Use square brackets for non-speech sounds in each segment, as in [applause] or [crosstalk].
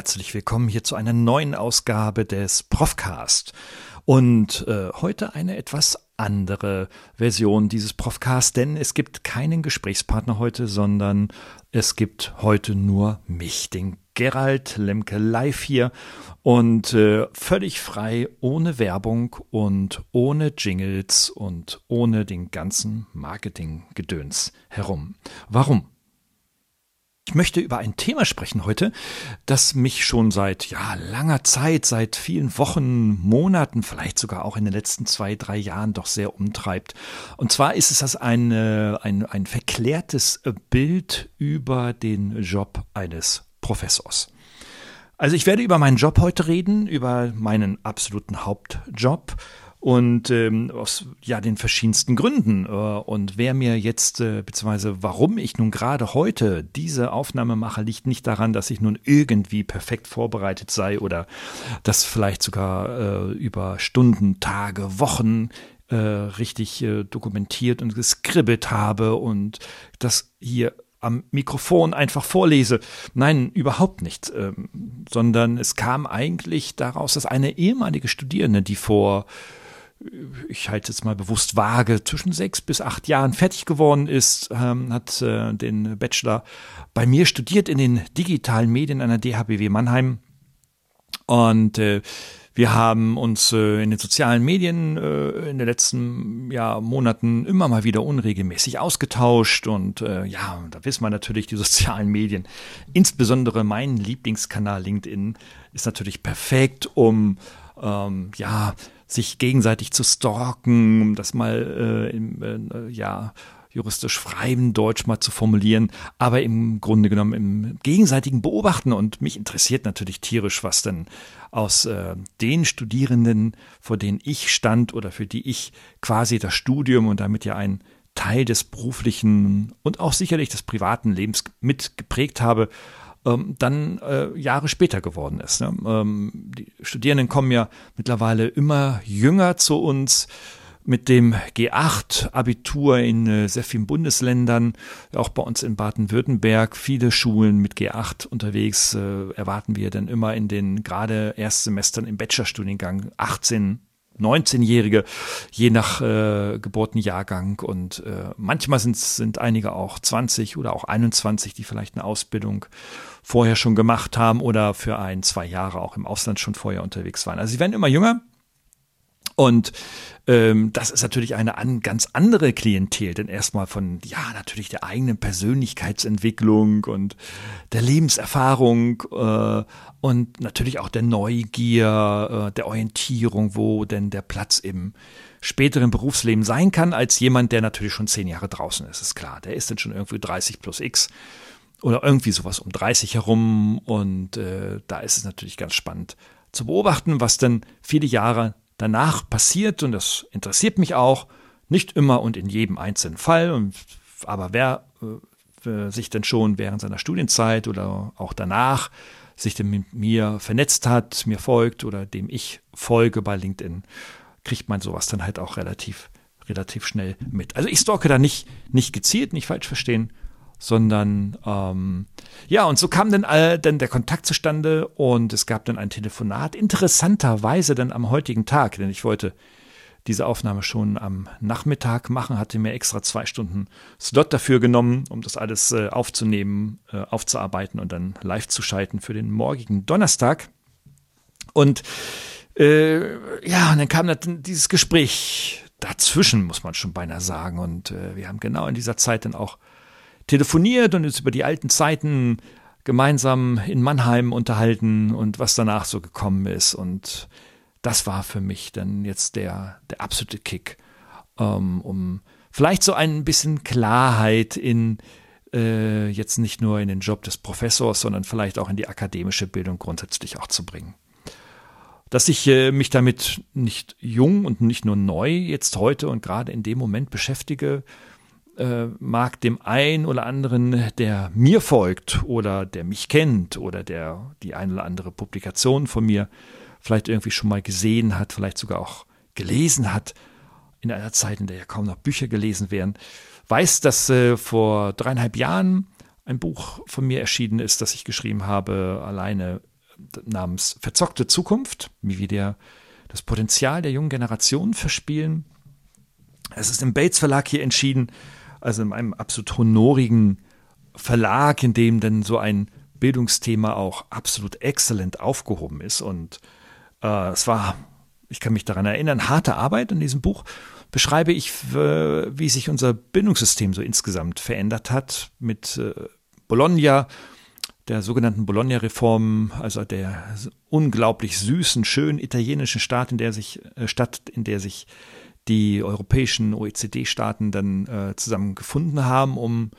Herzlich willkommen hier zu einer neuen Ausgabe des Profcast. Und äh, heute eine etwas andere Version dieses Profcast, denn es gibt keinen Gesprächspartner heute, sondern es gibt heute nur mich, den Gerald Lemke live hier und äh, völlig frei, ohne Werbung und ohne Jingles und ohne den ganzen Marketinggedöns herum. Warum? Ich möchte über ein Thema sprechen heute, das mich schon seit ja, langer Zeit, seit vielen Wochen, Monaten, vielleicht sogar auch in den letzten zwei, drei Jahren doch sehr umtreibt. Und zwar ist es das ein, ein, ein verklärtes Bild über den Job eines Professors. Also ich werde über meinen Job heute reden, über meinen absoluten Hauptjob und ähm, aus ja den verschiedensten Gründen. Äh, und wer mir jetzt, äh, beziehungsweise warum ich nun gerade heute diese Aufnahme mache, liegt nicht daran, dass ich nun irgendwie perfekt vorbereitet sei oder das vielleicht sogar äh, über Stunden, Tage, Wochen äh, richtig äh, dokumentiert und geskribbelt habe und das hier am Mikrofon einfach vorlese. Nein, überhaupt nicht. Ähm, sondern es kam eigentlich daraus, dass eine ehemalige Studierende, die vor ich halte jetzt mal bewusst vage, zwischen sechs bis acht Jahren fertig geworden ist, ähm, hat äh, den Bachelor bei mir studiert in den digitalen Medien an der DHBW Mannheim. Und äh, wir haben uns äh, in den sozialen Medien äh, in den letzten ja, Monaten immer mal wieder unregelmäßig ausgetauscht. Und äh, ja, da wissen wir natürlich, die sozialen Medien, insbesondere mein Lieblingskanal LinkedIn, ist natürlich perfekt, um ähm, ja, sich gegenseitig zu stalken, um das mal äh, im, äh, ja, juristisch freien Deutsch mal zu formulieren, aber im Grunde genommen im gegenseitigen Beobachten. Und mich interessiert natürlich tierisch, was denn aus äh, den Studierenden, vor denen ich stand oder für die ich quasi das Studium und damit ja ein Teil des beruflichen und auch sicherlich des privaten Lebens mitgeprägt habe, ähm, dann äh, Jahre später geworden ist. Ne? Ähm, die Studierenden kommen ja mittlerweile immer jünger zu uns mit dem G8-Abitur in äh, sehr vielen Bundesländern, auch bei uns in Baden-Württemberg, viele Schulen mit G8 unterwegs, äh, erwarten wir dann immer in den gerade Erstsemestern im Bachelorstudiengang 18 19-Jährige, je nach äh, Geburtenjahrgang. Und äh, manchmal sind, sind einige auch 20 oder auch 21, die vielleicht eine Ausbildung vorher schon gemacht haben oder für ein, zwei Jahre auch im Ausland schon vorher unterwegs waren. Also sie werden immer jünger. Und ähm, das ist natürlich eine an, ganz andere Klientel, denn erstmal von, ja, natürlich der eigenen Persönlichkeitsentwicklung und der Lebenserfahrung äh, und natürlich auch der Neugier, äh, der Orientierung, wo denn der Platz im späteren Berufsleben sein kann, als jemand, der natürlich schon zehn Jahre draußen ist, ist klar. Der ist dann schon irgendwie 30 plus X oder irgendwie sowas um 30 herum und äh, da ist es natürlich ganz spannend zu beobachten, was dann viele Jahre danach passiert und das interessiert mich auch, nicht immer und in jedem einzelnen Fall, und, aber wer äh, sich denn schon während seiner Studienzeit oder auch danach sich denn mit mir vernetzt hat, mir folgt oder dem ich folge bei LinkedIn, kriegt man sowas dann halt auch relativ, relativ schnell mit. Also ich stalke da nicht, nicht gezielt, nicht falsch verstehen, sondern ähm, ja, und so kam dann, äh, dann der Kontakt zustande und es gab dann ein Telefonat, interessanterweise dann am heutigen Tag, denn ich wollte diese Aufnahme schon am Nachmittag machen, hatte mir extra zwei Stunden Slot dafür genommen, um das alles äh, aufzunehmen, äh, aufzuarbeiten und dann live zu schalten für den morgigen Donnerstag. Und äh, ja, und dann kam dann dieses Gespräch dazwischen, muss man schon beinahe sagen. Und äh, wir haben genau in dieser Zeit dann auch telefoniert und uns über die alten Zeiten gemeinsam in Mannheim unterhalten und was danach so gekommen ist. Und das war für mich dann jetzt der, der absolute Kick, ähm, um vielleicht so ein bisschen Klarheit in äh, jetzt nicht nur in den Job des Professors, sondern vielleicht auch in die akademische Bildung grundsätzlich auch zu bringen. Dass ich äh, mich damit nicht jung und nicht nur neu jetzt heute und gerade in dem Moment beschäftige, äh, mag dem einen oder anderen, der mir folgt oder der mich kennt oder der die eine oder andere Publikation von mir vielleicht irgendwie schon mal gesehen hat, vielleicht sogar auch gelesen hat, in einer Zeit, in der ja kaum noch Bücher gelesen werden, weiß, dass äh, vor dreieinhalb Jahren ein Buch von mir erschienen ist, das ich geschrieben habe, alleine namens Verzockte Zukunft, wie wir der, das Potenzial der jungen Generation verspielen. Es ist im Bates Verlag hier entschieden, also in einem absolut honorigen Verlag, in dem denn so ein Bildungsthema auch absolut exzellent aufgehoben ist. Und äh, es war, ich kann mich daran erinnern, harte Arbeit in diesem Buch. Beschreibe ich, wie sich unser Bildungssystem so insgesamt verändert hat mit äh, Bologna, der sogenannten Bologna-Reform, also der unglaublich süßen, schönen italienischen Stadt, in der sich, äh, Stadt, in der sich die europäischen OECD-Staaten dann äh, zusammen gefunden haben, um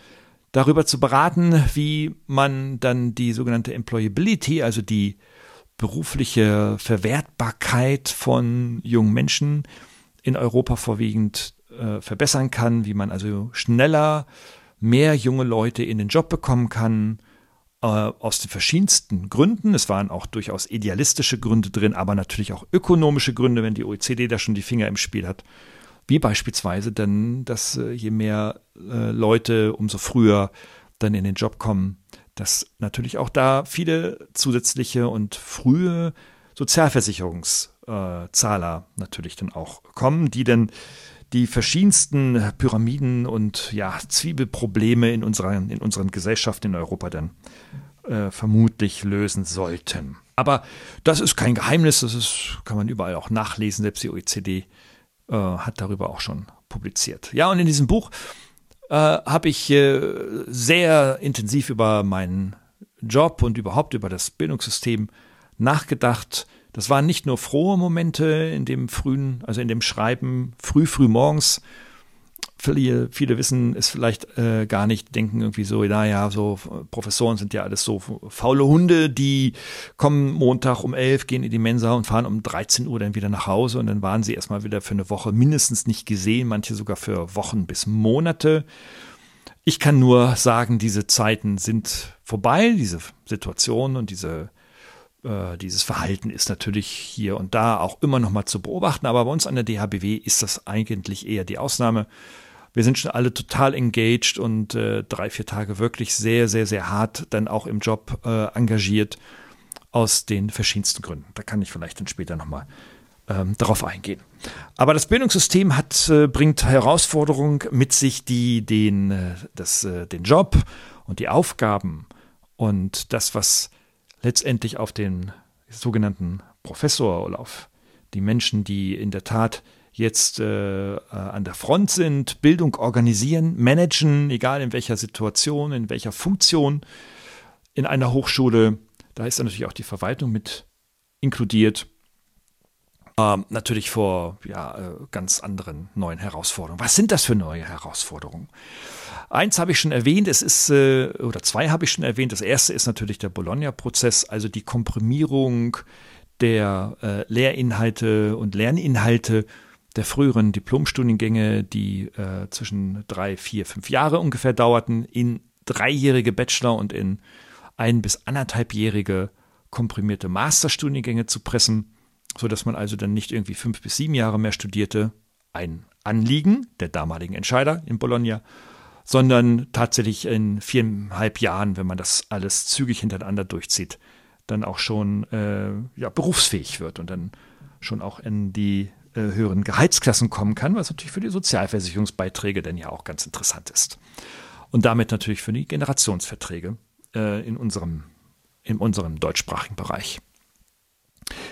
darüber zu beraten, wie man dann die sogenannte Employability, also die berufliche Verwertbarkeit von jungen Menschen in Europa vorwiegend äh, verbessern kann, wie man also schneller mehr junge Leute in den Job bekommen kann, aus den verschiedensten Gründen. Es waren auch durchaus idealistische Gründe drin, aber natürlich auch ökonomische Gründe, wenn die OECD da schon die Finger im Spiel hat. Wie beispielsweise dann, dass äh, je mehr äh, Leute umso früher dann in den Job kommen, dass natürlich auch da viele zusätzliche und frühe Sozialversicherungszahler natürlich dann auch kommen, die dann die verschiedensten Pyramiden und ja, Zwiebelprobleme in unseren, in unseren Gesellschaften in Europa dann äh, vermutlich lösen sollten. Aber das ist kein Geheimnis, das ist, kann man überall auch nachlesen, selbst die OECD äh, hat darüber auch schon publiziert. Ja, und in diesem Buch äh, habe ich äh, sehr intensiv über meinen Job und überhaupt über das Bildungssystem nachgedacht. Das waren nicht nur frohe Momente in dem frühen, also in dem Schreiben, früh, früh morgens, viele, viele wissen es vielleicht äh, gar nicht, denken irgendwie so, naja, so Professoren sind ja alles so faule Hunde, die kommen Montag um elf, gehen in die Mensa und fahren um 13 Uhr dann wieder nach Hause und dann waren sie erstmal wieder für eine Woche mindestens nicht gesehen, manche sogar für Wochen bis Monate. Ich kann nur sagen, diese Zeiten sind vorbei, diese Situation und diese äh, dieses Verhalten ist natürlich hier und da auch immer noch mal zu beobachten, aber bei uns an der DHBW ist das eigentlich eher die Ausnahme wir sind schon alle total engaged und äh, drei, vier Tage wirklich sehr, sehr, sehr hart dann auch im Job äh, engagiert aus den verschiedensten Gründen. Da kann ich vielleicht dann später nochmal ähm, darauf eingehen. Aber das Bildungssystem hat, äh, bringt Herausforderungen mit sich, die den, äh, das, äh, den Job und die Aufgaben und das, was letztendlich auf den sogenannten Professor oder auf die Menschen, die in der Tat jetzt äh, äh, an der Front sind, Bildung organisieren, managen, egal in welcher Situation, in welcher Funktion in einer Hochschule. Da ist dann natürlich auch die Verwaltung mit inkludiert. Ähm, natürlich vor ja, äh, ganz anderen neuen Herausforderungen. Was sind das für neue Herausforderungen? Eins habe ich schon erwähnt, es ist, äh, oder zwei habe ich schon erwähnt. Das erste ist natürlich der Bologna-Prozess, also die Komprimierung der äh, Lehrinhalte und Lerninhalte der früheren Diplomstudiengänge, die äh, zwischen drei, vier, fünf Jahre ungefähr dauerten, in dreijährige Bachelor- und in ein- bis anderthalbjährige komprimierte Masterstudiengänge zu pressen, sodass man also dann nicht irgendwie fünf bis sieben Jahre mehr studierte, ein Anliegen der damaligen Entscheider in Bologna, sondern tatsächlich in viereinhalb Jahren, wenn man das alles zügig hintereinander durchzieht, dann auch schon äh, ja, berufsfähig wird und dann schon auch in die äh, höheren Gehaltsklassen kommen kann, was natürlich für die Sozialversicherungsbeiträge dann ja auch ganz interessant ist. Und damit natürlich für die Generationsverträge äh, in, unserem, in unserem deutschsprachigen Bereich.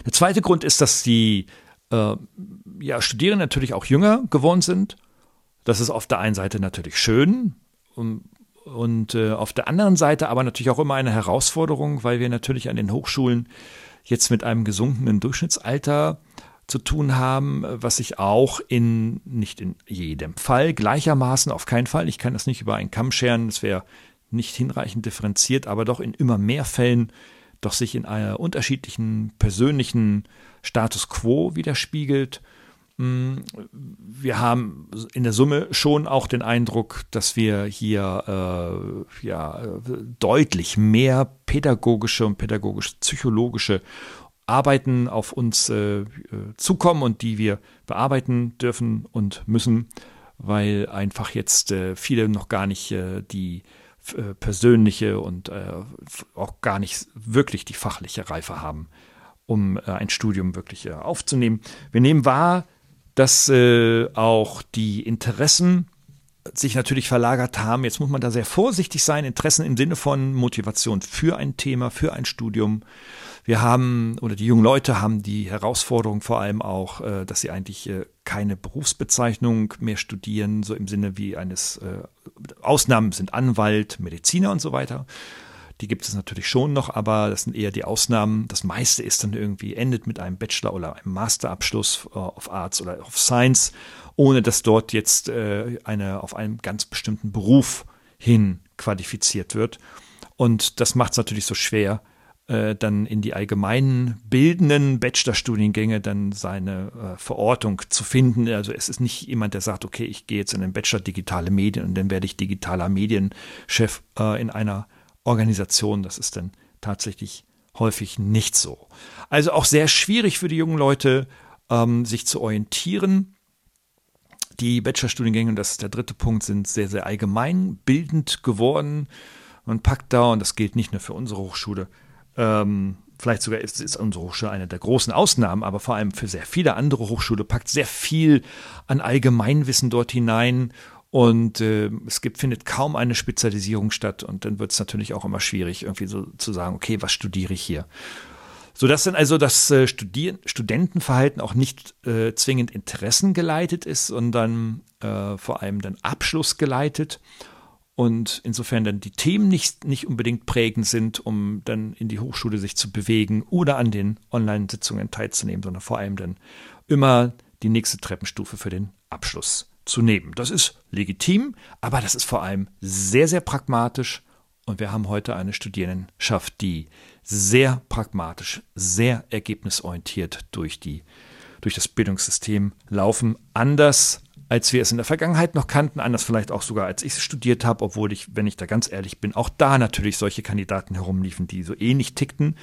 Der zweite Grund ist, dass die äh, ja, Studierenden natürlich auch jünger geworden sind. Das ist auf der einen Seite natürlich schön und, und äh, auf der anderen Seite aber natürlich auch immer eine Herausforderung, weil wir natürlich an den Hochschulen jetzt mit einem gesunkenen Durchschnittsalter zu tun haben, was sich auch in, nicht in jedem Fall gleichermaßen, auf keinen Fall, ich kann das nicht über einen Kamm scheren, das wäre nicht hinreichend differenziert, aber doch in immer mehr Fällen doch sich in einer unterschiedlichen persönlichen Status quo widerspiegelt. Mm, wir haben in der Summe schon auch den Eindruck, dass wir hier äh, ja, deutlich mehr pädagogische und pädagogisch-psychologische Arbeiten auf uns äh, zukommen und die wir bearbeiten dürfen und müssen, weil einfach jetzt äh, viele noch gar nicht äh, die äh, persönliche und äh, auch gar nicht wirklich die fachliche Reife haben, um ein Studium wirklich aufzunehmen. Wir nehmen wahr, dass äh, auch die Interessen sich natürlich verlagert haben. Jetzt muss man da sehr vorsichtig sein. Interessen im Sinne von Motivation für ein Thema, für ein Studium. Wir haben, oder die jungen Leute haben die Herausforderung vor allem auch, äh, dass sie eigentlich äh, keine Berufsbezeichnung mehr studieren, so im Sinne wie eines, äh, Ausnahmen sind Anwalt, Mediziner und so weiter. Die gibt es natürlich schon noch, aber das sind eher die Ausnahmen. Das meiste ist dann irgendwie, endet mit einem Bachelor- oder einem Masterabschluss of Arts oder of Science, ohne dass dort jetzt eine auf einen ganz bestimmten Beruf hin qualifiziert wird. Und das macht es natürlich so schwer, äh, dann in die allgemeinen bildenden Bachelorstudiengänge dann seine äh, Verortung zu finden. Also es ist nicht jemand, der sagt, okay, ich gehe jetzt in den Bachelor digitale Medien und dann werde ich digitaler Medienchef äh, in einer Organisation. Das ist dann tatsächlich häufig nicht so. Also auch sehr schwierig für die jungen Leute, ähm, sich zu orientieren. Die Bachelorstudiengänge, und das ist der dritte Punkt, sind sehr, sehr allgemein bildend geworden. Man packt da, und das gilt nicht nur für unsere Hochschule, ähm, vielleicht sogar ist, ist unsere Hochschule eine der großen Ausnahmen, aber vor allem für sehr viele andere Hochschulen packt sehr viel an Allgemeinwissen dort hinein und äh, es gibt, findet kaum eine Spezialisierung statt. Und dann wird es natürlich auch immer schwierig, irgendwie so zu sagen, okay, was studiere ich hier? So dass dann also das äh, Studier Studentenverhalten auch nicht äh, zwingend interessengeleitet ist, sondern äh, vor allem dann abschlussgeleitet und insofern dann die Themen nicht, nicht unbedingt prägend sind, um dann in die Hochschule sich zu bewegen oder an den Online-Sitzungen teilzunehmen, sondern vor allem dann immer die nächste Treppenstufe für den Abschluss zu nehmen. Das ist legitim, aber das ist vor allem sehr, sehr pragmatisch und wir haben heute eine Studierendenschaft, die sehr pragmatisch, sehr ergebnisorientiert durch, die, durch das Bildungssystem laufen. Anders als wir es in der Vergangenheit noch kannten, anders vielleicht auch sogar als ich es studiert habe, obwohl ich, wenn ich da ganz ehrlich bin, auch da natürlich solche Kandidaten herumliefen, die so ähnlich tickten.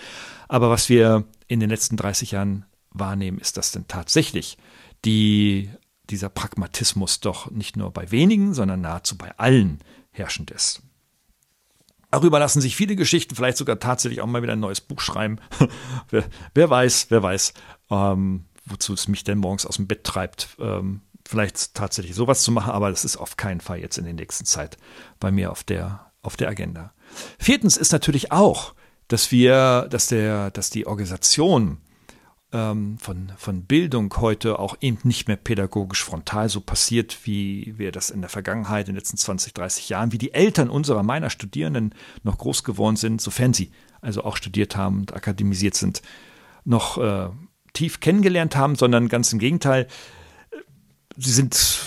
Aber was wir in den letzten 30 Jahren wahrnehmen, ist, dass denn tatsächlich die, dieser Pragmatismus doch nicht nur bei wenigen, sondern nahezu bei allen herrschend ist. Darüber lassen sich viele Geschichten, vielleicht sogar tatsächlich auch mal wieder ein neues Buch schreiben. [laughs] wer, wer, weiß, wer weiß, ähm, wozu es mich denn morgens aus dem Bett treibt. Ähm, vielleicht tatsächlich sowas zu machen, aber das ist auf keinen Fall jetzt in der nächsten Zeit bei mir auf der, auf der Agenda. Viertens ist natürlich auch, dass wir, dass der, dass die Organisation ähm, von, von Bildung heute auch eben nicht mehr pädagogisch frontal so passiert, wie wir das in der Vergangenheit, in den letzten 20, 30 Jahren, wie die Eltern unserer, meiner Studierenden noch groß geworden sind, sofern sie also auch studiert haben und akademisiert sind, noch äh, tief kennengelernt haben, sondern ganz im Gegenteil, sie sind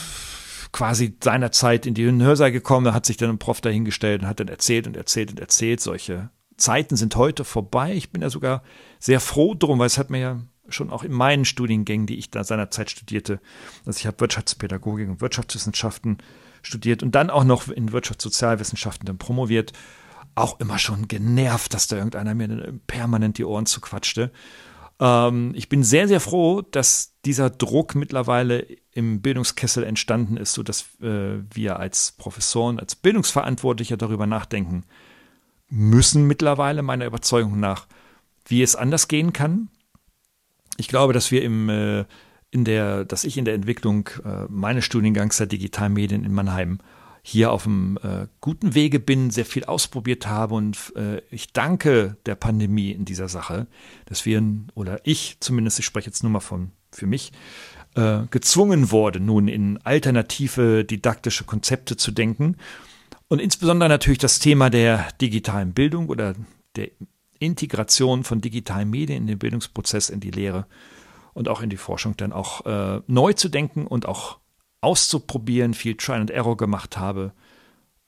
quasi seinerzeit in den Hörsaal gekommen, hat sich dann ein Prof dahingestellt und hat dann erzählt und erzählt und erzählt. Solche Zeiten sind heute vorbei. Ich bin ja sogar sehr froh drum, weil es hat mir ja schon auch in meinen Studiengängen, die ich da seinerzeit studierte, also ich habe Wirtschaftspädagogik und Wirtschaftswissenschaften studiert und dann auch noch in Wirtschaftssozialwissenschaften dann promoviert, auch immer schon genervt, dass da irgendeiner mir permanent die Ohren zuquatschte. Ähm, ich bin sehr, sehr froh, dass dieser Druck mittlerweile im Bildungskessel entstanden ist, sodass äh, wir als Professoren, als Bildungsverantwortlicher darüber nachdenken müssen mittlerweile, meiner Überzeugung nach, wie es anders gehen kann. Ich glaube, dass wir im, äh, in der, dass ich in der Entwicklung äh, meines Studiengangs der Digitalmedien in Mannheim hier auf einem äh, guten Wege bin, sehr viel ausprobiert habe und äh, ich danke der Pandemie in dieser Sache, dass wir, oder ich zumindest, ich spreche jetzt nur mal von für mich, äh, gezwungen wurde, nun in alternative didaktische Konzepte zu denken und insbesondere natürlich das Thema der digitalen Bildung oder der Integration von digitalen Medien in den Bildungsprozess, in die Lehre und auch in die Forschung dann auch äh, neu zu denken und auch auszuprobieren, viel Trial and Error gemacht habe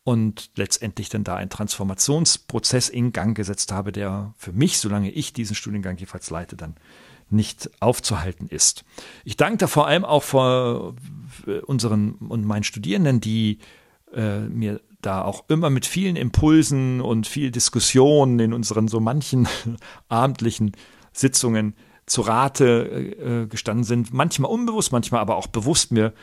und letztendlich dann da einen Transformationsprozess in Gang gesetzt habe, der für mich, solange ich diesen Studiengang jedenfalls leite, dann nicht aufzuhalten ist. Ich danke da vor allem auch vor unseren und meinen Studierenden, die äh, mir da auch immer mit vielen Impulsen und viel Diskussionen in unseren so manchen [laughs] abendlichen Sitzungen zu Rate äh, gestanden sind. Manchmal unbewusst, manchmal aber auch bewusst mir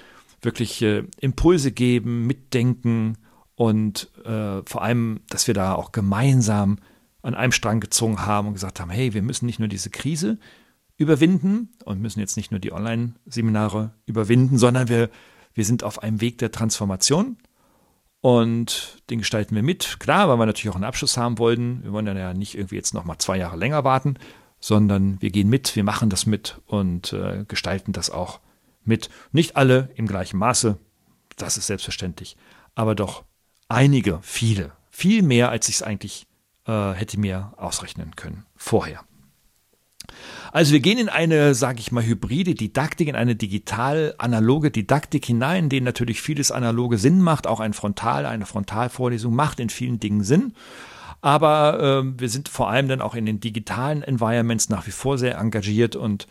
wirklich äh, Impulse geben, mitdenken und äh, vor allem, dass wir da auch gemeinsam an einem Strang gezogen haben und gesagt haben, hey, wir müssen nicht nur diese Krise überwinden und müssen jetzt nicht nur die Online-Seminare überwinden, sondern wir, wir sind auf einem Weg der Transformation und den gestalten wir mit. Klar, weil wir natürlich auch einen Abschluss haben wollten. Wir wollen dann ja nicht irgendwie jetzt nochmal zwei Jahre länger warten, sondern wir gehen mit, wir machen das mit und äh, gestalten das auch mit. Nicht alle im gleichen Maße, das ist selbstverständlich, aber doch einige, viele, viel mehr, als ich es eigentlich äh, hätte mir ausrechnen können vorher. Also wir gehen in eine, sage ich mal, hybride Didaktik, in eine digital-analoge Didaktik hinein, in denen natürlich vieles analoge Sinn macht, auch ein Frontal, eine Frontalvorlesung macht in vielen Dingen Sinn. Aber äh, wir sind vor allem dann auch in den digitalen Environments nach wie vor sehr engagiert und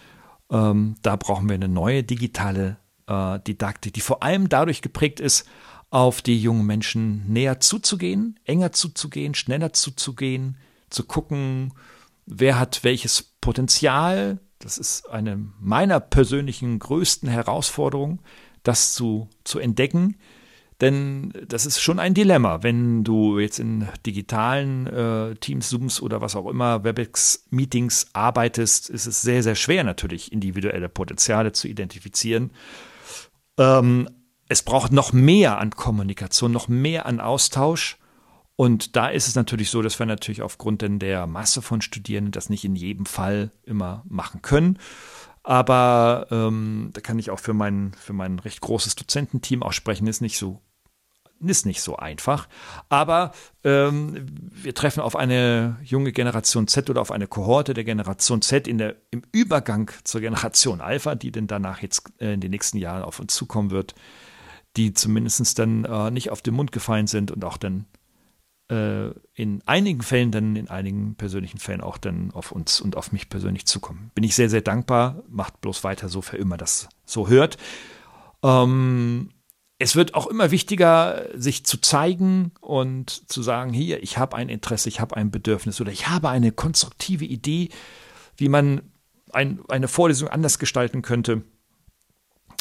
ähm, da brauchen wir eine neue digitale äh, Didaktik, die vor allem dadurch geprägt ist, auf die jungen Menschen näher zuzugehen, enger zuzugehen, schneller zuzugehen, zu gucken, wer hat welches Potenzial. Das ist eine meiner persönlichen größten Herausforderungen, das zu, zu entdecken. Denn das ist schon ein Dilemma, wenn du jetzt in digitalen äh, Teams, Zooms oder was auch immer, WebEx-Meetings arbeitest, ist es sehr, sehr schwer natürlich, individuelle Potenziale zu identifizieren. Ähm, es braucht noch mehr an Kommunikation, noch mehr an Austausch. Und da ist es natürlich so, dass wir natürlich aufgrund denn der Masse von Studierenden das nicht in jedem Fall immer machen können. Aber ähm, da kann ich auch für mein, für mein recht großes Dozententeam auch sprechen, ist nicht so ist nicht so einfach. Aber ähm, wir treffen auf eine junge Generation Z oder auf eine Kohorte der Generation Z in der, im Übergang zur Generation Alpha, die denn danach jetzt äh, in den nächsten Jahren auf uns zukommen wird, die zumindest dann äh, nicht auf den Mund gefallen sind und auch dann äh, in einigen Fällen dann, in einigen persönlichen Fällen auch dann auf uns und auf mich persönlich zukommen. Bin ich sehr, sehr dankbar. Macht bloß weiter so, wer immer das so hört. Ähm, es wird auch immer wichtiger, sich zu zeigen und zu sagen, hier, ich habe ein Interesse, ich habe ein Bedürfnis oder ich habe eine konstruktive Idee, wie man ein, eine Vorlesung anders gestalten könnte.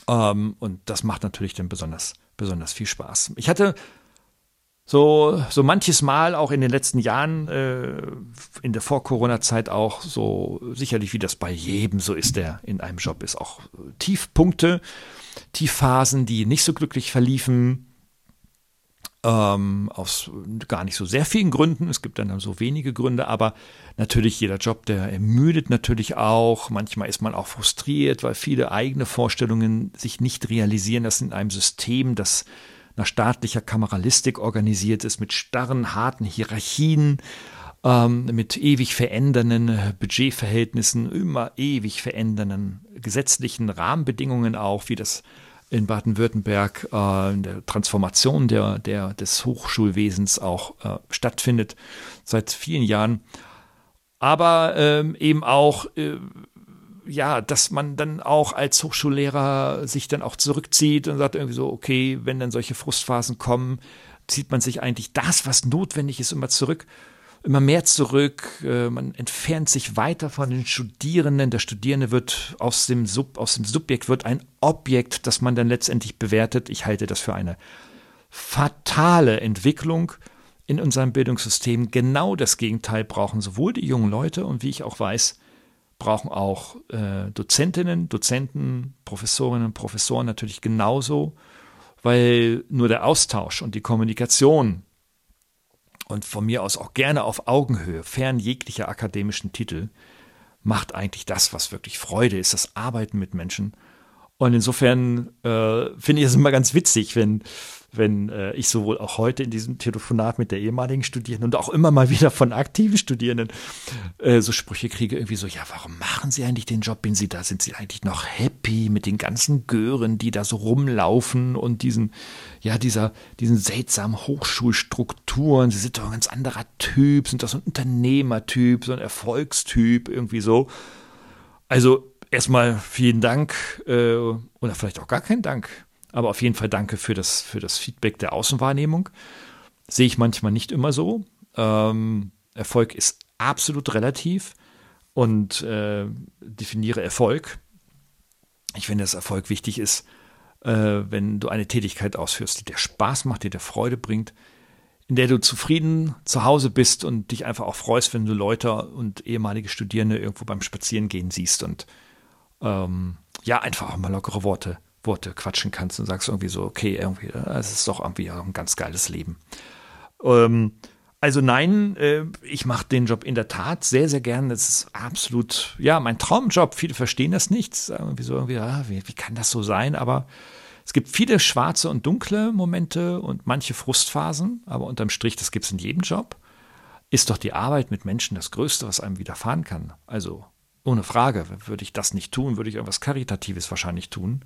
Ähm, und das macht natürlich dann besonders, besonders viel Spaß. Ich hatte so, so manches Mal auch in den letzten Jahren, äh, in der Vor-Corona-Zeit auch so, sicherlich wie das bei jedem so ist, der in einem Job ist, auch Tiefpunkte, Tiefphasen, die nicht so glücklich verliefen, ähm, aus gar nicht so sehr vielen Gründen. Es gibt dann so wenige Gründe, aber natürlich jeder Job, der ermüdet natürlich auch. Manchmal ist man auch frustriert, weil viele eigene Vorstellungen sich nicht realisieren. Das in einem System, das nach staatlicher Kameralistik organisiert ist, mit starren, harten Hierarchien, ähm, mit ewig verändernden Budgetverhältnissen, immer ewig verändernden gesetzlichen Rahmenbedingungen auch, wie das in Baden-Württemberg äh, in der Transformation der, der, des Hochschulwesens auch äh, stattfindet seit vielen Jahren. Aber ähm, eben auch äh, ja, dass man dann auch als Hochschullehrer sich dann auch zurückzieht und sagt irgendwie so, okay, wenn dann solche Frustphasen kommen, zieht man sich eigentlich das, was notwendig ist, immer zurück, immer mehr zurück. Äh, man entfernt sich weiter von den Studierenden. Der Studierende wird aus dem Sub, aus dem Subjekt wird ein Objekt, das man dann letztendlich bewertet. Ich halte das für eine fatale Entwicklung in unserem Bildungssystem. Genau das Gegenteil brauchen sowohl die jungen Leute und wie ich auch weiß, brauchen auch äh, Dozentinnen, Dozenten, Professorinnen Professoren natürlich genauso, weil nur der Austausch und die Kommunikation und von mir aus auch gerne auf Augenhöhe, fern jeglicher akademischen Titel, macht eigentlich das, was wirklich Freude ist, das Arbeiten mit Menschen. Und insofern äh, finde ich es immer ganz witzig, wenn wenn äh, ich sowohl auch heute in diesem Telefonat mit der ehemaligen Studierenden und auch immer mal wieder von aktiven Studierenden äh, so Sprüche kriege, irgendwie so, ja, warum machen Sie eigentlich den Job, den Sie da? Sind Sie eigentlich noch happy mit den ganzen Gören, die da so rumlaufen und diesen, ja, dieser, diesen seltsamen Hochschulstrukturen? Sie sind doch ein ganz anderer Typ, sind doch so ein Unternehmertyp, so ein Erfolgstyp, irgendwie so. Also erstmal vielen Dank äh, oder vielleicht auch gar keinen Dank aber auf jeden Fall danke für das, für das Feedback der Außenwahrnehmung. Sehe ich manchmal nicht immer so. Ähm, Erfolg ist absolut relativ und äh, definiere Erfolg. Ich finde, dass Erfolg wichtig ist, äh, wenn du eine Tätigkeit ausführst, die dir Spaß macht, die dir Freude bringt, in der du zufrieden zu Hause bist und dich einfach auch freust, wenn du Leute und ehemalige Studierende irgendwo beim Spazierengehen siehst und ähm, ja, einfach mal lockere Worte, Worte quatschen kannst und sagst irgendwie so, okay, irgendwie, es ist doch irgendwie ein ganz geiles Leben. Ähm, also nein, äh, ich mache den Job in der Tat sehr, sehr gern. Das ist absolut, ja, mein Traumjob. Viele verstehen das nicht. Sagen so irgendwie, ah, wie, wie kann das so sein? Aber es gibt viele schwarze und dunkle Momente und manche Frustphasen. Aber unterm Strich, das gibt es in jedem Job. Ist doch die Arbeit mit Menschen das Größte, was einem widerfahren kann. Also ohne Frage, würde ich das nicht tun, würde ich irgendwas Karitatives wahrscheinlich tun.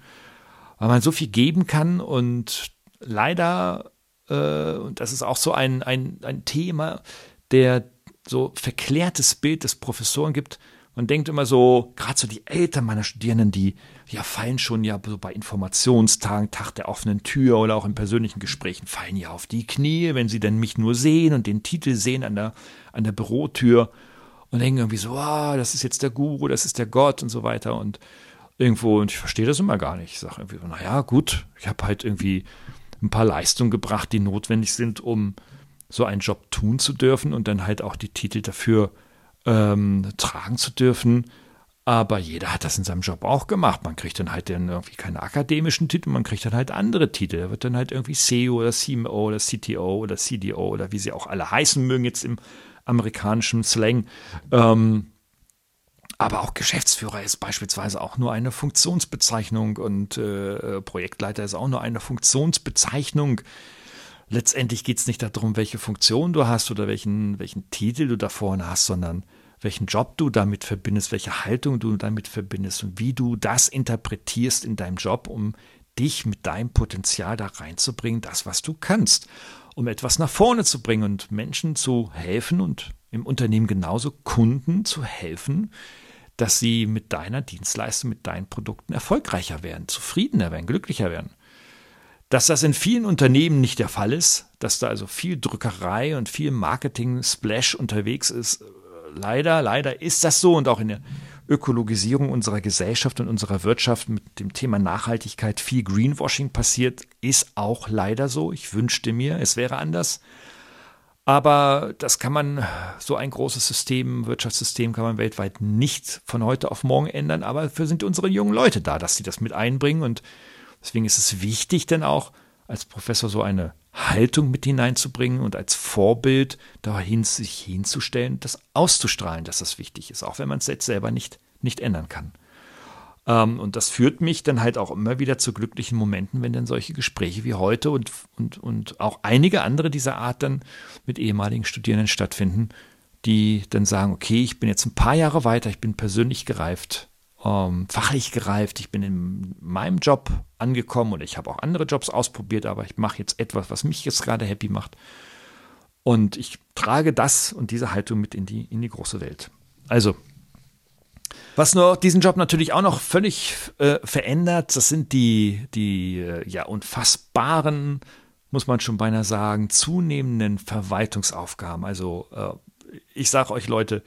Weil man so viel geben kann und leider äh, und das ist auch so ein, ein, ein Thema, der so verklärtes Bild des Professoren gibt. Man denkt immer so, gerade so die Eltern meiner Studierenden, die ja fallen schon ja so bei Informationstagen, Tag der offenen Tür oder auch in persönlichen Gesprächen, fallen ja auf die Knie, wenn sie denn mich nur sehen und den Titel sehen an der, an der Bürotür und denken irgendwie so, ah, das ist jetzt der Guru, das ist der Gott und so weiter und irgendwo, und ich verstehe das immer gar nicht. Ich sage irgendwie, naja, gut, ich habe halt irgendwie ein paar Leistungen gebracht, die notwendig sind, um so einen Job tun zu dürfen und dann halt auch die Titel dafür ähm, tragen zu dürfen. Aber jeder hat das in seinem Job auch gemacht. Man kriegt dann halt dann irgendwie keine akademischen Titel, man kriegt dann halt andere Titel. Da wird dann halt irgendwie CEO oder CMO oder CTO oder CDO oder wie sie auch alle heißen mögen jetzt im amerikanischen Slang. Ähm, aber auch Geschäftsführer ist beispielsweise auch nur eine Funktionsbezeichnung und äh, Projektleiter ist auch nur eine Funktionsbezeichnung. Letztendlich geht es nicht darum, welche Funktion du hast oder welchen, welchen Titel du da vorne hast, sondern welchen Job du damit verbindest, welche Haltung du damit verbindest und wie du das interpretierst in deinem Job, um dich mit deinem Potenzial da reinzubringen, das, was du kannst, um etwas nach vorne zu bringen und Menschen zu helfen und im Unternehmen genauso Kunden zu helfen, dass sie mit deiner Dienstleistung, mit deinen Produkten erfolgreicher werden, zufriedener werden, glücklicher werden. Dass das in vielen Unternehmen nicht der Fall ist, dass da also viel Drückerei und viel Marketing-Splash unterwegs ist, leider, leider ist das so und auch in der Ökologisierung unserer Gesellschaft und unserer Wirtschaft mit dem Thema Nachhaltigkeit viel Greenwashing passiert, ist auch leider so. Ich wünschte mir, es wäre anders. Aber das kann man, so ein großes System, Wirtschaftssystem kann man weltweit nicht von heute auf morgen ändern. Aber dafür sind unsere jungen Leute da, dass sie das mit einbringen. Und deswegen ist es wichtig, dann auch als Professor so eine Haltung mit hineinzubringen und als Vorbild dahin sich hinzustellen, das auszustrahlen, dass das wichtig ist, auch wenn man es jetzt selber nicht, nicht ändern kann. Ähm, und das führt mich dann halt auch immer wieder zu glücklichen Momenten, wenn dann solche Gespräche wie heute und, und, und auch einige andere dieser Art dann mit ehemaligen Studierenden stattfinden, die dann sagen, okay, ich bin jetzt ein paar Jahre weiter, ich bin persönlich gereift, ähm, fachlich gereift, ich bin in meinem Job angekommen und ich habe auch andere Jobs ausprobiert, aber ich mache jetzt etwas, was mich jetzt gerade happy macht. Und ich trage das und diese Haltung mit in die, in die große Welt. Also, was nur diesen Job natürlich auch noch völlig äh, verändert, das sind die, die äh, ja unfassbaren, muss man schon beinahe sagen, zunehmenden Verwaltungsaufgaben. Also äh, ich sage euch Leute,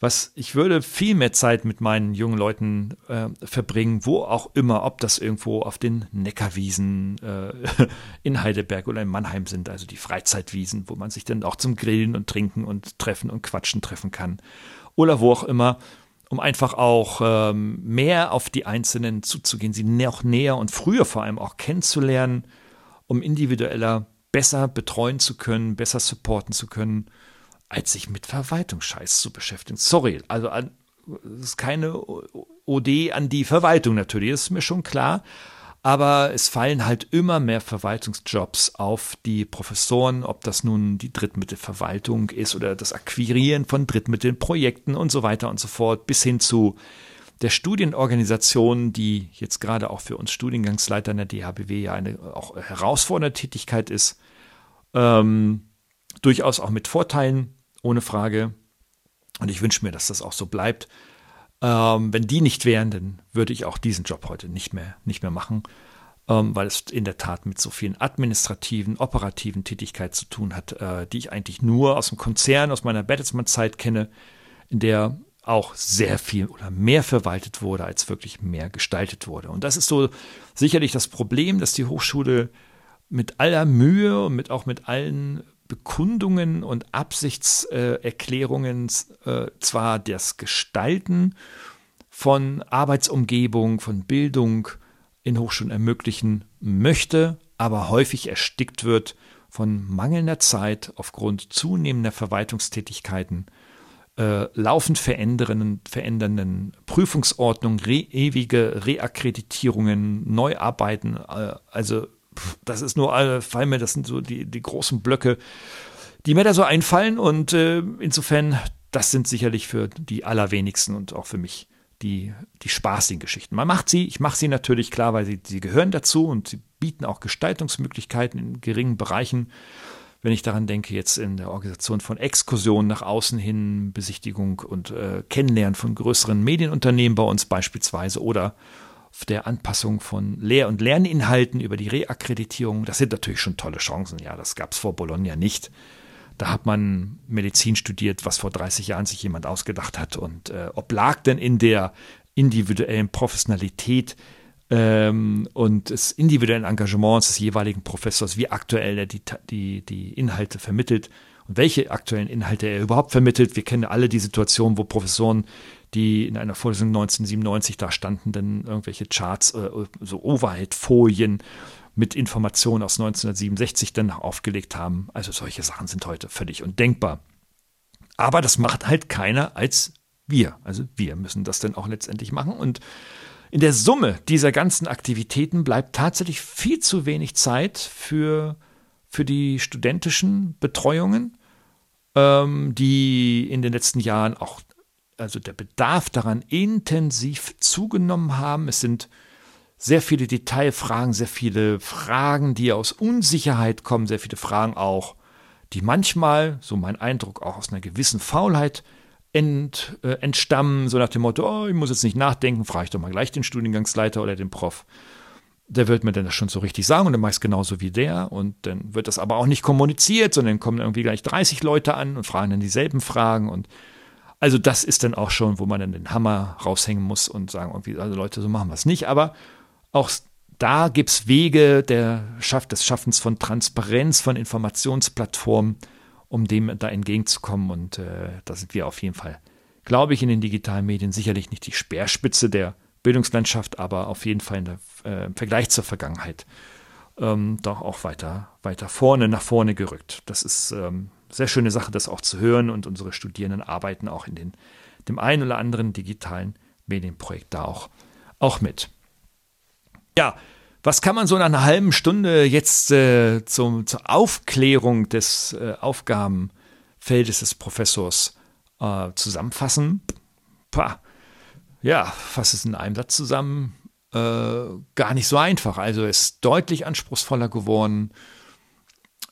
was ich würde viel mehr Zeit mit meinen jungen Leuten äh, verbringen, wo auch immer, ob das irgendwo auf den Neckarwiesen äh, [laughs] in Heidelberg oder in Mannheim sind, also die Freizeitwiesen, wo man sich dann auch zum Grillen und Trinken und Treffen und Quatschen treffen kann. Oder wo auch immer, um einfach auch ähm, mehr auf die Einzelnen zuzugehen, sie noch näher und früher vor allem auch kennenzulernen, um individueller besser betreuen zu können, besser supporten zu können, als sich mit Verwaltungsscheiß zu beschäftigen. Sorry, also das ist keine OD an die Verwaltung natürlich, ist mir schon klar. Aber es fallen halt immer mehr Verwaltungsjobs auf die Professoren, ob das nun die Drittmittelverwaltung ist oder das Akquirieren von Drittmittelprojekten und so weiter und so fort, bis hin zu der Studienorganisation, die jetzt gerade auch für uns Studiengangsleiter in der DHBW ja eine auch herausfordernde Tätigkeit ist. Ähm, durchaus auch mit Vorteilen, ohne Frage. Und ich wünsche mir, dass das auch so bleibt. Ähm, wenn die nicht wären, dann würde ich auch diesen Job heute nicht mehr, nicht mehr machen, ähm, weil es in der Tat mit so vielen administrativen, operativen Tätigkeiten zu tun hat, äh, die ich eigentlich nur aus dem Konzern, aus meiner Bertelsmann-Zeit kenne, in der auch sehr viel oder mehr verwaltet wurde, als wirklich mehr gestaltet wurde. Und das ist so sicherlich das Problem, dass die Hochschule mit aller Mühe und mit auch mit allen Bekundungen und Absichtserklärungen äh, zwar das Gestalten von Arbeitsumgebung, von Bildung in Hochschulen ermöglichen möchte, aber häufig erstickt wird von mangelnder Zeit aufgrund zunehmender Verwaltungstätigkeiten, äh, laufend verändernden, verändernden Prüfungsordnungen, re ewige Reakkreditierungen, Neuarbeiten, äh, also das ist nur, äh, fallen mir, das sind so die, die großen Blöcke, die mir da so einfallen und äh, insofern, das sind sicherlich für die allerwenigsten und auch für mich die, die spaßigen Geschichten. Man macht sie, ich mache sie natürlich klar, weil sie, sie gehören dazu und sie bieten auch Gestaltungsmöglichkeiten in geringen Bereichen. Wenn ich daran denke, jetzt in der Organisation von Exkursionen nach außen hin, Besichtigung und äh, Kennenlernen von größeren Medienunternehmen bei uns beispielsweise oder der Anpassung von Lehr- und Lerninhalten über die Reakkreditierung, das sind natürlich schon tolle Chancen. Ja, das gab es vor Bologna nicht. Da hat man Medizin studiert, was vor 30 Jahren sich jemand ausgedacht hat. Und äh, oblag denn in der individuellen Professionalität ähm, und des individuellen Engagements des jeweiligen Professors, wie aktuell er die, die, die Inhalte vermittelt welche aktuellen Inhalte er überhaupt vermittelt. Wir kennen alle die Situation, wo Professoren, die in einer Vorlesung 1997 da standen, dann irgendwelche Charts, äh, so Overhead-Folien mit Informationen aus 1967 dann aufgelegt haben. Also solche Sachen sind heute völlig undenkbar. Aber das macht halt keiner als wir. Also wir müssen das dann auch letztendlich machen. Und in der Summe dieser ganzen Aktivitäten bleibt tatsächlich viel zu wenig Zeit für, für die studentischen Betreuungen, ähm, die in den letzten Jahren auch, also der Bedarf daran intensiv zugenommen haben. Es sind sehr viele Detailfragen, sehr viele Fragen, die aus Unsicherheit kommen, sehr viele Fragen auch, die manchmal, so mein Eindruck, auch aus einer gewissen Faulheit ent, äh, entstammen, so nach dem Motto, oh, ich muss jetzt nicht nachdenken, frage ich doch mal gleich den Studiengangsleiter oder den Prof. Der wird mir dann das schon so richtig sagen und dann mache ich es genauso wie der und dann wird das aber auch nicht kommuniziert, sondern kommen irgendwie gleich 30 Leute an und fragen dann dieselben Fragen und also das ist dann auch schon, wo man dann den Hammer raushängen muss und sagen, irgendwie, also Leute, so machen wir es nicht, aber auch da gibt es Wege der, des Schaffens von Transparenz, von Informationsplattformen, um dem da entgegenzukommen. Und äh, da sind wir auf jeden Fall, glaube ich, in den digitalen Medien sicherlich nicht die Speerspitze der Bildungslandschaft, aber auf jeden Fall der, äh, im Vergleich zur Vergangenheit ähm, doch auch weiter, weiter vorne, nach vorne gerückt. Das ist ähm, sehr schöne Sache, das auch zu hören und unsere Studierenden arbeiten auch in den, dem einen oder anderen digitalen Medienprojekt da auch, auch mit. Ja, was kann man so in einer halben Stunde jetzt äh, zum, zur Aufklärung des äh, Aufgabenfeldes des Professors äh, zusammenfassen? Pah. Ja, fass es in einem Satz zusammen. Äh, gar nicht so einfach. Also es ist deutlich anspruchsvoller geworden.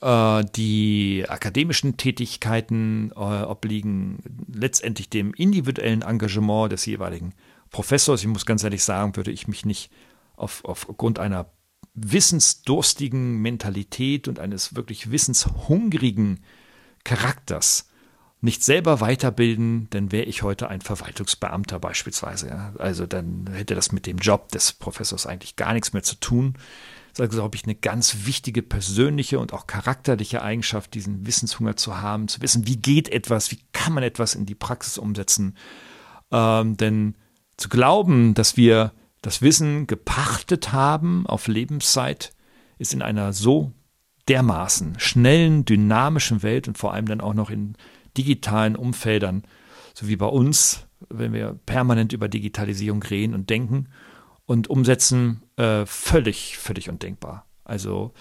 Äh, die akademischen Tätigkeiten äh, obliegen letztendlich dem individuellen Engagement des jeweiligen Professors. Ich muss ganz ehrlich sagen, würde ich mich nicht auf, aufgrund einer wissensdurstigen Mentalität und eines wirklich wissenshungrigen Charakters nicht selber weiterbilden, dann wäre ich heute ein Verwaltungsbeamter beispielsweise. Ja. Also dann hätte das mit dem Job des Professors eigentlich gar nichts mehr zu tun. Das ist, glaube ich, eine ganz wichtige persönliche und auch charakterliche Eigenschaft, diesen Wissenshunger zu haben, zu wissen, wie geht etwas, wie kann man etwas in die Praxis umsetzen. Ähm, denn zu glauben, dass wir das Wissen gepachtet haben auf Lebenszeit, ist in einer so dermaßen schnellen, dynamischen Welt und vor allem dann auch noch in digitalen Umfeldern, so wie bei uns, wenn wir permanent über Digitalisierung reden und denken und umsetzen, äh, völlig, völlig undenkbar. Also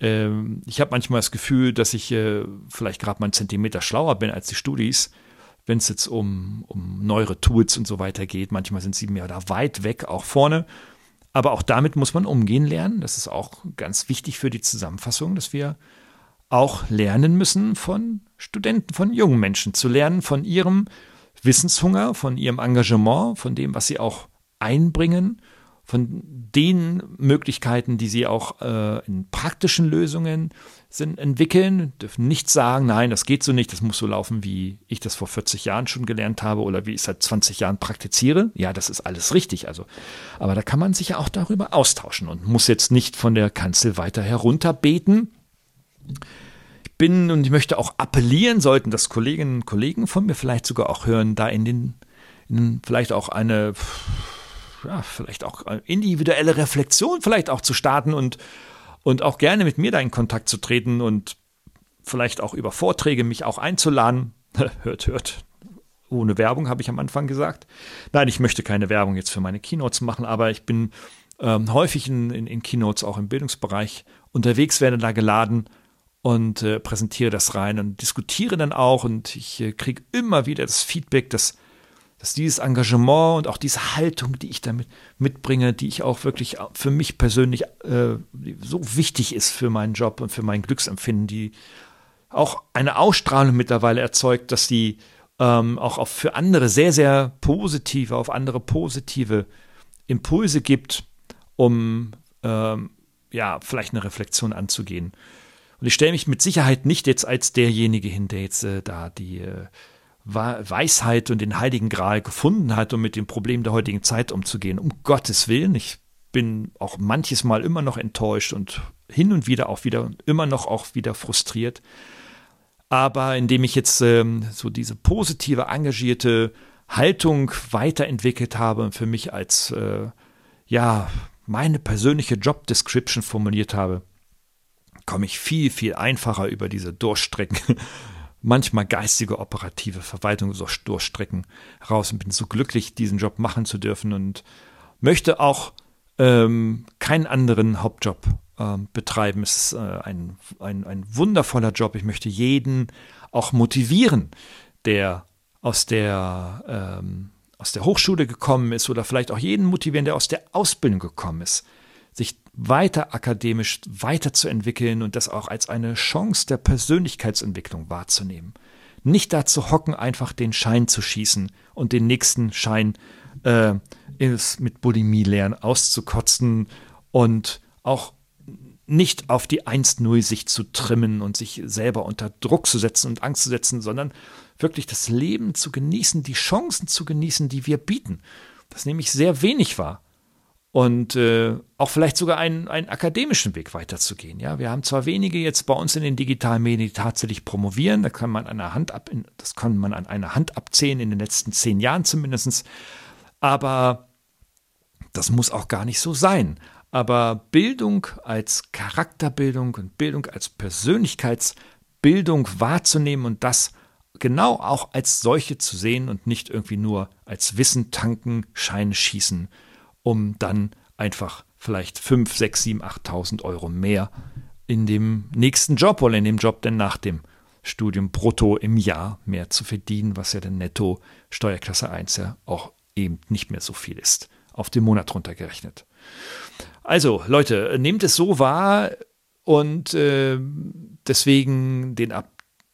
ähm, ich habe manchmal das Gefühl, dass ich äh, vielleicht gerade mal einen Zentimeter schlauer bin als die Studis, wenn es jetzt um, um neuere Tools und so weiter geht. Manchmal sind sie mehr da weit weg, auch vorne. Aber auch damit muss man umgehen lernen. Das ist auch ganz wichtig für die Zusammenfassung, dass wir auch lernen müssen von Studenten, von jungen Menschen, zu lernen von ihrem Wissenshunger, von ihrem Engagement, von dem, was sie auch einbringen von den Möglichkeiten, die sie auch äh, in praktischen Lösungen sind, entwickeln, dürfen nicht sagen, nein, das geht so nicht, das muss so laufen, wie ich das vor 40 Jahren schon gelernt habe oder wie ich seit 20 Jahren praktiziere. Ja, das ist alles richtig. Also, aber da kann man sich ja auch darüber austauschen und muss jetzt nicht von der Kanzel weiter herunterbeten. Ich bin und ich möchte auch appellieren, sollten das Kolleginnen und Kollegen von mir vielleicht sogar auch hören, da in den, in vielleicht auch eine, ja, vielleicht auch individuelle Reflexion vielleicht auch zu starten und, und auch gerne mit mir da in Kontakt zu treten und vielleicht auch über Vorträge mich auch einzuladen. [laughs] hört, hört. Ohne Werbung, habe ich am Anfang gesagt. Nein, ich möchte keine Werbung jetzt für meine Keynotes machen, aber ich bin ähm, häufig in, in, in, Keynotes auch im Bildungsbereich unterwegs, werde da geladen und äh, präsentiere das rein und diskutiere dann auch und ich äh, kriege immer wieder das Feedback, dass, dass dieses Engagement und auch diese Haltung, die ich damit mitbringe, die ich auch wirklich für mich persönlich äh, so wichtig ist für meinen Job und für mein Glücksempfinden, die auch eine Ausstrahlung mittlerweile erzeugt, dass die ähm, auch auf für andere sehr, sehr positive, auf andere positive Impulse gibt, um ähm, ja, vielleicht eine Reflexion anzugehen. Und ich stelle mich mit Sicherheit nicht jetzt als derjenige hin, der jetzt äh, da die äh, Weisheit und den Heiligen Gral gefunden hat, um mit dem Problem der heutigen Zeit umzugehen. Um Gottes Willen, ich bin auch manches Mal immer noch enttäuscht und hin und wieder auch wieder, immer noch auch wieder frustriert. Aber indem ich jetzt ähm, so diese positive, engagierte Haltung weiterentwickelt habe und für mich als, äh, ja, meine persönliche Job Description formuliert habe, komme ich viel, viel einfacher über diese Durchstrecken, [laughs] manchmal geistige, operative Verwaltung, so Durchstrecken raus und bin so glücklich, diesen Job machen zu dürfen und möchte auch ähm, keinen anderen Hauptjob ähm, betreiben. Es ist äh, ein, ein, ein wundervoller Job. Ich möchte jeden auch motivieren, der aus der, ähm, aus der Hochschule gekommen ist oder vielleicht auch jeden motivieren, der aus der Ausbildung gekommen ist, sich weiter akademisch weiterzuentwickeln und das auch als eine Chance der Persönlichkeitsentwicklung wahrzunehmen. Nicht dazu hocken, einfach den Schein zu schießen und den nächsten Schein äh, mit Bulimie lernen auszukotzen und auch nicht auf die 1-0 sich zu trimmen und sich selber unter Druck zu setzen und Angst zu setzen, sondern wirklich das Leben zu genießen, die Chancen zu genießen, die wir bieten. Das nämlich sehr wenig war. Und äh, auch vielleicht sogar einen, einen akademischen Weg weiterzugehen. Ja, wir haben zwar wenige jetzt bei uns in den digitalen Medien, die tatsächlich promovieren, da kann man an einer Hand ab, das kann man an einer Hand abzählen, in den letzten zehn Jahren zumindest. Aber das muss auch gar nicht so sein. Aber Bildung als Charakterbildung und Bildung als Persönlichkeitsbildung wahrzunehmen und das genau auch als solche zu sehen und nicht irgendwie nur als Wissen tanken, Scheine schießen, um dann einfach vielleicht 5, 6, 7, 8.000 Euro mehr in dem nächsten Job oder in dem Job denn nach dem Studium brutto im Jahr mehr zu verdienen, was ja dann netto Steuerklasse 1 ja auch eben nicht mehr so viel ist, auf den Monat runtergerechnet. Also, Leute, nehmt es so wahr und äh, deswegen den,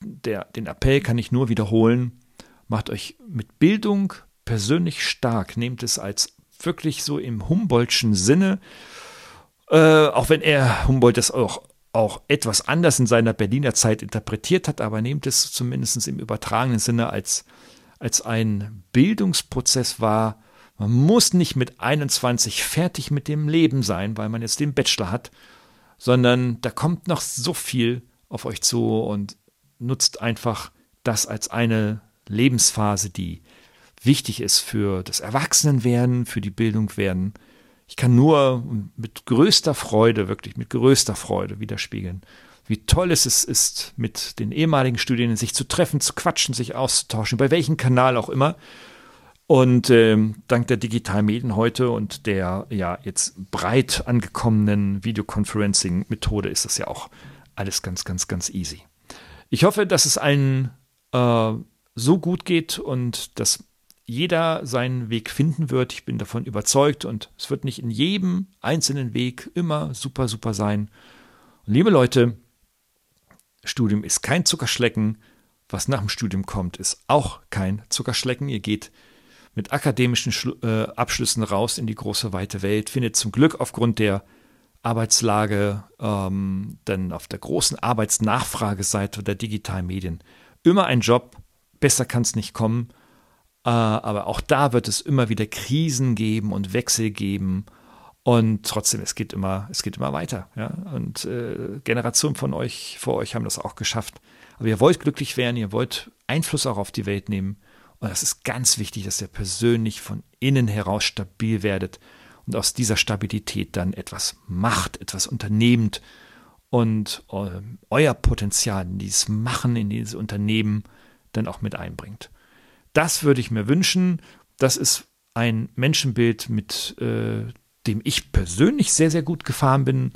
der, den Appell kann ich nur wiederholen. Macht euch mit Bildung persönlich stark. Nehmt es als wirklich so im Humboldtschen Sinne, äh, auch wenn er Humboldt das auch, auch etwas anders in seiner Berliner Zeit interpretiert hat, aber nehmt es zumindest im übertragenen Sinne als, als ein Bildungsprozess wahr, man muss nicht mit 21 fertig mit dem Leben sein, weil man jetzt den Bachelor hat, sondern da kommt noch so viel auf euch zu und nutzt einfach das als eine Lebensphase, die wichtig ist für das Erwachsenenwerden, für die Bildung werden. Ich kann nur mit größter Freude, wirklich mit größter Freude widerspiegeln, wie toll es ist, mit den ehemaligen Studierenden sich zu treffen, zu quatschen, sich auszutauschen, bei welchem Kanal auch immer und ähm, dank der digitalen Medien heute und der ja jetzt breit angekommenen Videoconferencing-Methode ist das ja auch alles ganz, ganz, ganz easy. Ich hoffe, dass es allen äh, so gut geht und dass jeder seinen Weg finden wird. Ich bin davon überzeugt und es wird nicht in jedem einzelnen Weg immer super, super sein. Und liebe Leute, Studium ist kein Zuckerschlecken. Was nach dem Studium kommt, ist auch kein Zuckerschlecken. Ihr geht mit akademischen Schlu äh, Abschlüssen raus in die große weite Welt, findet zum Glück aufgrund der Arbeitslage, ähm, dann auf der großen Arbeitsnachfrageseite der digitalen Medien immer ein Job. Besser kann es nicht kommen. Äh, aber auch da wird es immer wieder Krisen geben und Wechsel geben. Und trotzdem, es geht immer, es geht immer weiter. Ja? Und äh, Generationen von euch vor euch haben das auch geschafft. Aber ihr wollt glücklich werden, ihr wollt Einfluss auch auf die Welt nehmen. Und das ist ganz wichtig, dass ihr persönlich von innen heraus stabil werdet und aus dieser Stabilität dann etwas macht, etwas unternehmt und äh, euer Potenzial in dieses Machen, in dieses Unternehmen dann auch mit einbringt. Das würde ich mir wünschen. Das ist ein Menschenbild, mit äh, dem ich persönlich sehr, sehr gut gefahren bin.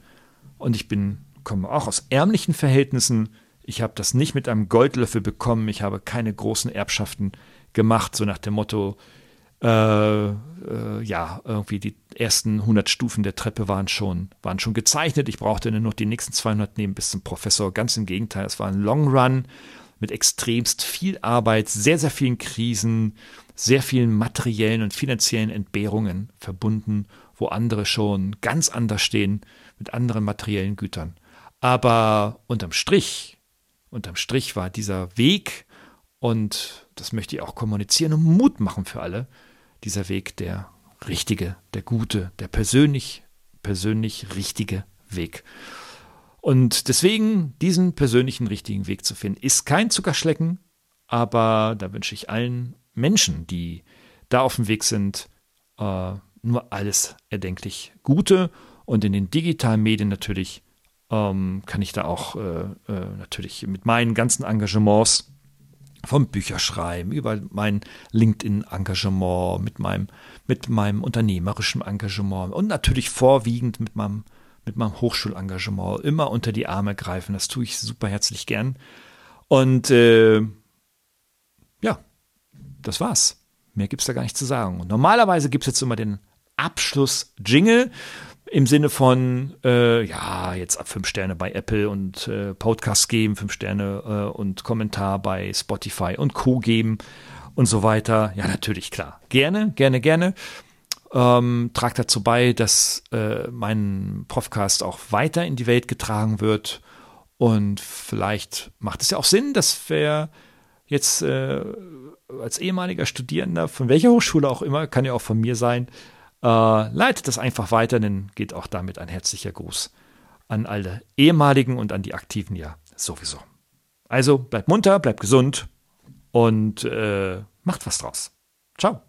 Und ich bin, komme auch aus ärmlichen Verhältnissen. Ich habe das nicht mit einem Goldlöffel bekommen. Ich habe keine großen Erbschaften gemacht, so nach dem Motto, äh, äh, ja, irgendwie die ersten 100 Stufen der Treppe waren schon, waren schon gezeichnet. Ich brauchte nur noch die nächsten 200 nehmen bis zum Professor. Ganz im Gegenteil, es war ein Long Run mit extremst viel Arbeit, sehr, sehr vielen Krisen, sehr vielen materiellen und finanziellen Entbehrungen verbunden, wo andere schon ganz anders stehen mit anderen materiellen Gütern. Aber unterm Strich, unterm Strich war dieser Weg, und das möchte ich auch kommunizieren und Mut machen für alle, dieser Weg der richtige, der gute, der persönlich, persönlich richtige Weg. Und deswegen diesen persönlichen richtigen Weg zu finden, ist kein Zuckerschlecken, aber da wünsche ich allen Menschen, die da auf dem Weg sind, äh, nur alles erdenklich Gute. Und in den digitalen Medien natürlich ähm, kann ich da auch äh, äh, natürlich mit meinen ganzen Engagements vom Bücherschreiben über mein LinkedIn-Engagement, mit meinem, mit meinem unternehmerischen Engagement und natürlich vorwiegend mit meinem mit meinem Hochschulengagement immer unter die Arme greifen. Das tue ich super herzlich gern. Und äh, ja, das war's. Mehr gibt's da gar nicht zu sagen. Und normalerweise gibt's jetzt immer den Abschluss-Jingle im Sinne von, äh, ja, jetzt ab fünf Sterne bei Apple und äh, Podcast geben, fünf Sterne äh, und Kommentar bei Spotify und Co. geben und so weiter. Ja, natürlich, klar. Gerne, gerne, gerne ähm, tragt dazu bei, dass äh, mein Profcast auch weiter in die Welt getragen wird. Und vielleicht macht es ja auch Sinn, dass wir jetzt äh, als ehemaliger Studierender, von welcher Hochschule auch immer, kann ja auch von mir sein, äh, leitet das einfach weiter, denn geht auch damit ein herzlicher Gruß an alle ehemaligen und an die Aktiven ja sowieso. Also bleibt munter, bleibt gesund und äh, macht was draus. Ciao.